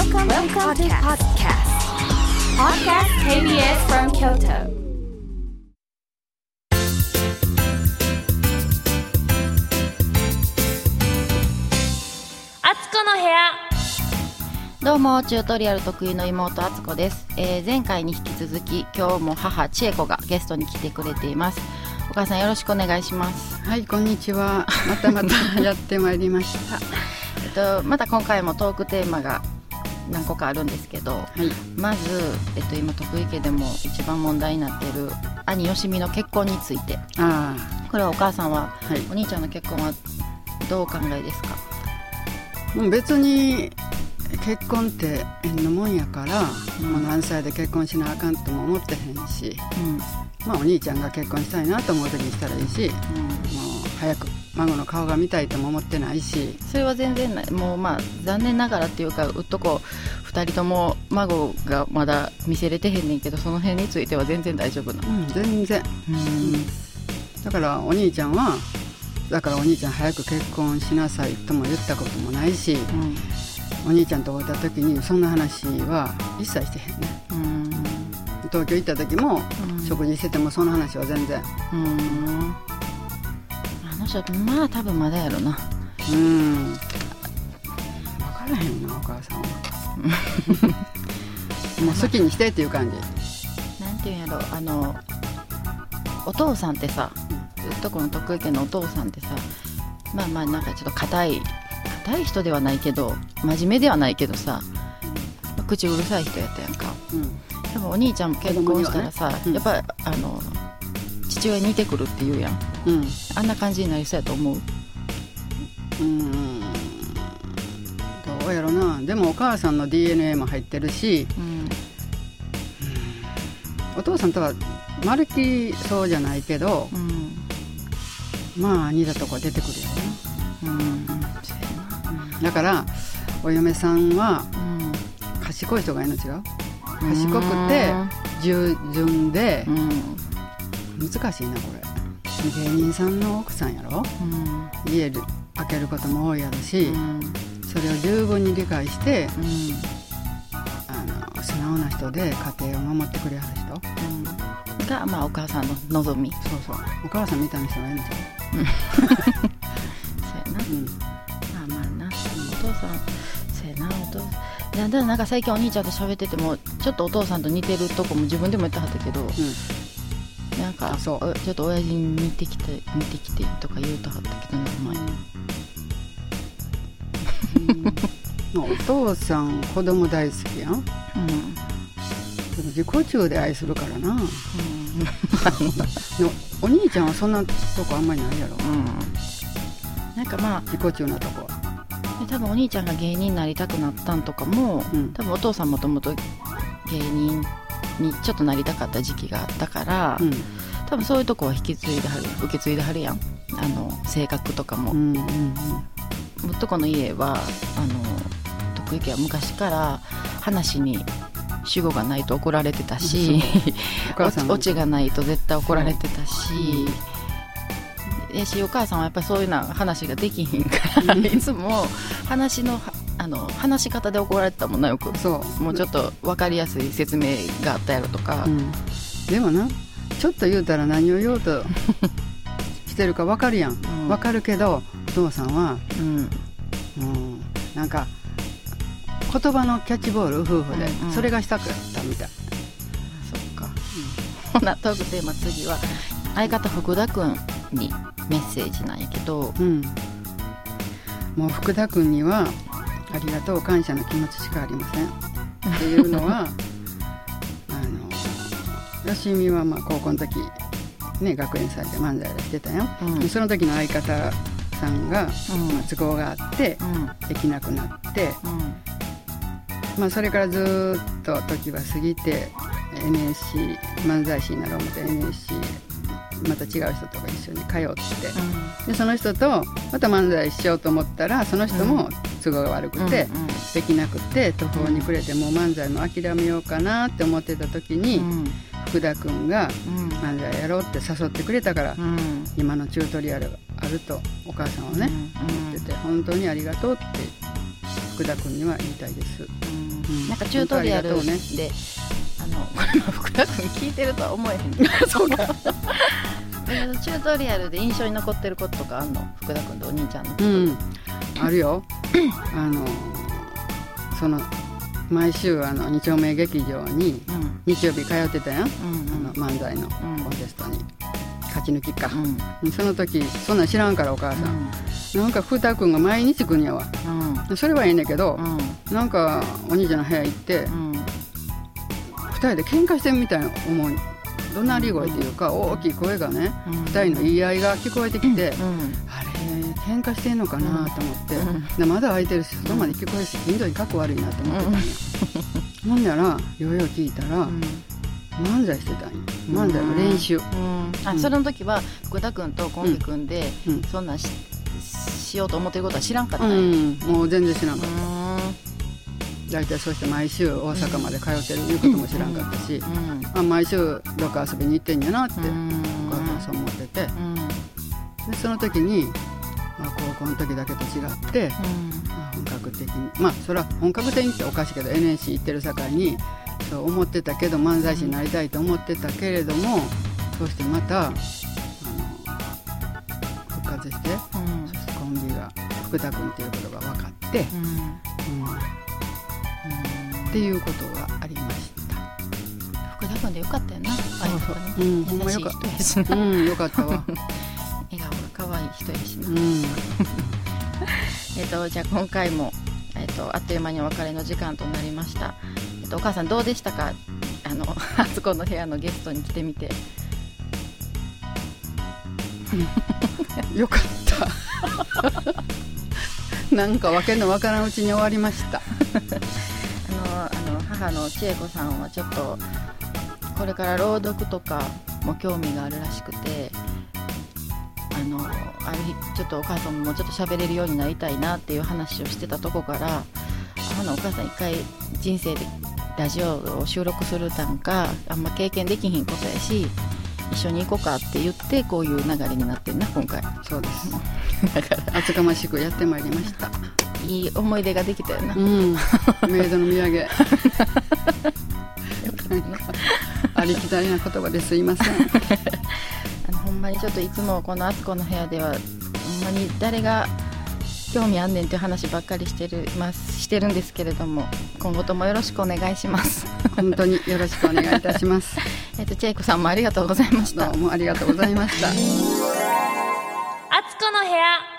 Welcome, Welcome to podcast. Podcast KBS from Kyoto. あつこの部屋どうもチュートリアル得意の妹あつこです、えー前回に引き続き今日も母千恵子がゲストに来てくれていますお母さんよろしくお願いしますはい、こんにちは。またまたやってまいりました。えっとまた今回もトークテーマが何個かあるんですけどはい、まず、えっと、今徳井家でも一番問題になっている兄よしみの結婚について。あこれはお母さんはあ、はい。お兄ちゃんの結婚はどうお考えですか？もう別に結婚って縁のもんやから、もう何歳で結婚しなあかんとも思ってへんし、うん。まあお兄ちゃんが結婚したいなと思う時にしたらいいし、もう早く孫の顔が見たいとも思ってないし、それは全然ないもうまあ残念ながらっていうかうっとこ2人とも孫がまだ見せれてへんねんけどその辺については全然大丈夫なうん、全然。うん。だからお兄ちゃんは、だからお兄ちゃん早く結婚しなさいとも言ったこともないし、うんお兄ちゃんと会った時にそんな話は一切してへんね。うん。東京行った時も、うん。食事しててもその話は全然。うん。あの人まあ多分まだやろな。うん。分からへんなお母さん。はもう好きにしてっていう感じ。なんていうんやろあのお父さんってさうっとこの得意家のお父さんってさまあまあなんかちょっと硬い硬い人ではないけど真面目ではないけどさ口うるさい人やったやんか。うん。でもお兄ちゃんも結婚したらさ、子供にやっぱあの父親に似てくるって言うやん。うん。あんな感じになりそうやと思う。うん。どうやろな。でもお母さんの DNA も入ってるし。うん。お父さんとはまるっきりそうじゃないけどうん。まあ似たとこ出てくるようん。そうやななだからお嫁さんはうん。賢い人がいいの違う？賢くて従順でうん難しいなこれ。芸人さんの奥さんやろ？うん。家で開けることも多いやろし、うん。それを十分に理解してうん。あの素直な人で家庭を守ってくれはる人？うん。がまあお母さんの望み。そうそう。お母さんみたいな人がいるん。じ ゃそうやな。うん。まあまあな、お父さん。そうやなお父だん。だんなんか最近お兄ちゃんと喋っててもちょっとお父さんと似てるとこも自分でも言ってはったけどなんかあそうおちょっと親父に似てきて似てきてとか言うとはったけどね前うん、お父さん子供大好きやん。でもうん。自己中で愛するからな。うん。の お兄ちゃんはそんなとこあんまりないやろ。うん。なんかまあ自己中なとこは。で多分お兄ちゃんが芸人になりたくなったんとかも、うん。多分お父さんもともと芸人にちょっとなりたかった時期があったから、うん多分そういうとこは引き継いではる受け継いではるやん。あの性格とかも、うんうん。むっとこの家はあの徳井家は昔から話に主語がないと怒られてたしオチがないと絶対怒られてたし、やしお母さんはやっぱりそういうな話ができひんから いつも話のあの話し方で怒られてたもんなよく。そう。もうちょっと分かりやすい説明があったやろとか、うん、でもなちょっと言うたら何を言おうとしてるか分かるやん、ん。分かるけどお父さんは、うん。うん、なんか言葉のキャッチボール夫婦で、うんうん。それがしたかったみたい。そっか、ほなトークテーマ次は相方福田君にメッセージなんやけどうん、もう福田君にはありがとう感謝の気持ちしかありません。っていうのはあ のよしみはまあ高校の時ね学園祭で漫才をしてたよ、うん。でその時の相方さんが、うん。まあ、都合があってうん。できなくなって、うん。まあ、それからずーっと時は過ぎて NSC 漫才師になろう思って NSC また違う人とか一緒に通ってでその人とまた漫才しようと思ったらその人も都合が悪くて、できなくて途方に暮れてもう漫才も諦めようかなって思ってた時に、うん福田君がうん。漫才やろうって誘ってくれたから、うん。今のチュートリアルがあるとお母さんはね、うん言ってて本当にありがとうって福田君には言いたいです。うん。なんかチュートリアル本当ありがで、あのこれは福田君聞いてるとは思えへん。ね そうか。チュートリアルで印象に残ってることとかあんの？福田君とお兄ちゃんのこと、うん。あるよ。あのその毎週あの二丁目劇場にうん。日曜日通ってたやん、うんあの漫才のうん。コンテストに、勝ち抜きか。う、ん。その時そんなん知らんからお母さん、なんか福田君が毎日来んやわ。うん。それはいいねんけどう、ん。なんかお兄ちゃんの部屋行って、うん。二人で喧嘩してるみたいな思う怒鳴り声っていうか大きい声がねうん。二人の言い合いが聞こえてきて、うんあれ喧嘩してんのかなと思って、うん。でまだ開いてるし外まで聞こえるし頻度にかっこ悪いなと思ってたん。や、ほんならようよう聞いたら、漫才してたんよ。漫才の練習、うん。あうん。それの時は福田君とコンビ組んで、うん。そんなんししようと思ってることは知らんかったうん。んやもう全然知らんかっうた大体そうして毎週大阪まで通ってるいうことも知らんかったし、ん。あ毎週どっか遊びに行ってんやなって、うん。お母さんはそう思ってて。うん。でその時に、まあ、高校の時だけと違って、まあ本格的に。まあそれは本格的にっておかしいけど NSC 行ってる境にそう思ってたけど漫才師になりたいと思ってたけれどもそうしてまたあの復活してうん。そしてコンビが福田君っていうことが分かって、うん。うん。っていうことがありました。福田君でよかったよなそうそう。うん。ほんまよか人やしな。うん、よかったわ。笑顔が可愛い人やしな、うん、えっとじゃあ今回も、えっとあっという間にお別れの時間となりました、えっとお母さんどうでしたか？あの あつこの部屋のゲストに来てみて よかった。なんかわけのわからんうちに終わりました。あのあの母の千恵子さんはちょっとこれから朗読とかも興味があるらしくてあのある日ちょっとお母さんももうちょっと喋れるようになりたいなっていう話をしてたとこからあほなお母さん一回人生でラジオを収録するたんかあんま経験できひんことやし一緒に行こうかって言ってこういう流れになってんな今回そうです。厚かましくやってまいりました。いい思い出ができたよな、うん、メイドの土産。ありきたりな言葉ですいません。まにちょっといつもこの「あつこの部屋」ではほんまに誰が興味あんねんっていう話ばっかりしてるますしてるんですけれども今後ともよろしくお願いします。本当によろしくお願いいたします。えっとチェイコさんもありがとうございましたどう。もありがとうございました。あつこの部屋